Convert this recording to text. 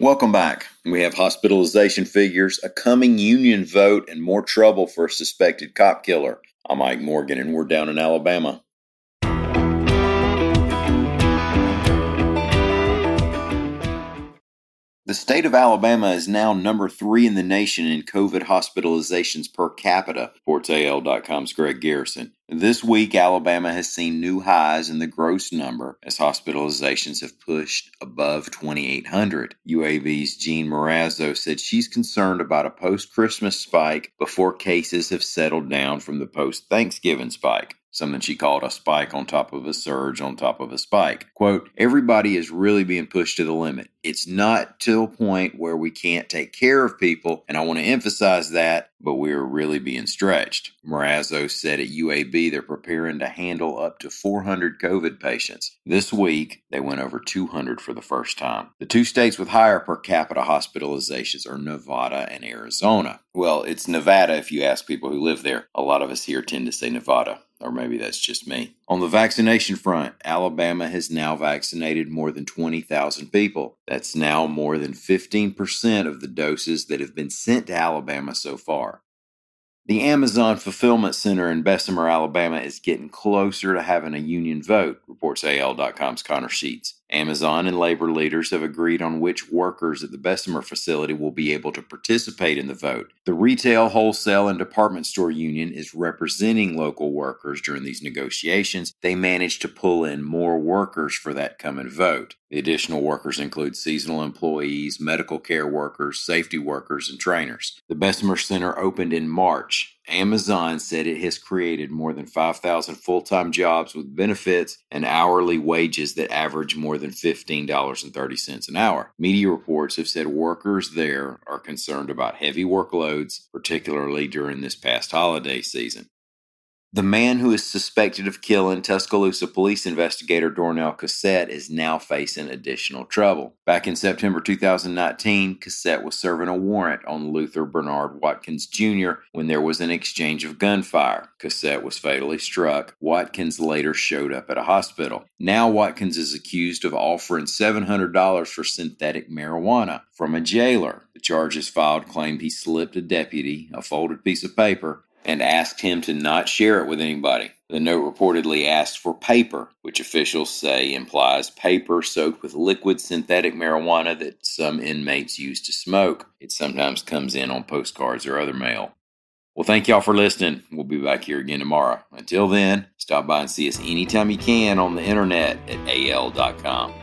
Welcome back. We have hospitalization figures, a coming union vote, and more trouble for a suspected cop killer. I'm Mike Morgan, and we're down in Alabama. The state of Alabama is now number three in the nation in COVID hospitalizations per capita, reports AL.com's Greg Garrison. This week, Alabama has seen new highs in the gross number as hospitalizations have pushed above 2,800. UAB's Jeanne Marrazzo said she's concerned about a post Christmas spike before cases have settled down from the post Thanksgiving spike something she called a spike on top of a surge on top of a spike. Quote, everybody is really being pushed to the limit. It's not to a point where we can't take care of people, and I want to emphasize that, but we're really being stretched. Marrazzo said at UAB they're preparing to handle up to 400 COVID patients. This week, they went over 200 for the first time. The two states with higher per capita hospitalizations are Nevada and Arizona. Well, it's Nevada if you ask people who live there. A lot of us here tend to say Nevada or maybe that's just me. On the vaccination front, Alabama has now vaccinated more than 20,000 people. That's now more than 15% of the doses that have been sent to Alabama so far. The Amazon Fulfillment Center in Bessemer, Alabama is getting closer to having a union vote, reports AL.com's Connor Sheets. Amazon and labor leaders have agreed on which workers at the Bessemer facility will be able to participate in the vote. The Retail, Wholesale, and Department Store Union is representing local workers during these negotiations. They managed to pull in more workers for that coming vote. The additional workers include seasonal employees, medical care workers, safety workers, and trainers. The Bessemer Center opened in March Amazon said it has created more than 5,000 full time jobs with benefits and hourly wages that average more than $15.30 an hour. Media reports have said workers there are concerned about heavy workloads, particularly during this past holiday season. The man who is suspected of killing Tuscaloosa police investigator Dornell Cousette is now facing additional trouble. Back in September 2019, Cousette was serving a warrant on Luther Bernard Watkins Jr. when there was an exchange of gunfire. Cousette was fatally struck. Watkins later showed up at a hospital. Now Watkins is accused of offering $700 for synthetic marijuana from a jailer. The charges filed claimed he slipped a deputy a folded piece of paper and asked him to not share it with anybody. The note reportedly asked for paper, which officials say implies paper soaked with liquid synthetic marijuana that some inmates use to smoke. It sometimes comes in on postcards or other mail. Well, thank y'all for listening. We'll be back here again tomorrow. Until then, stop by and see us anytime you can on the internet at al.com.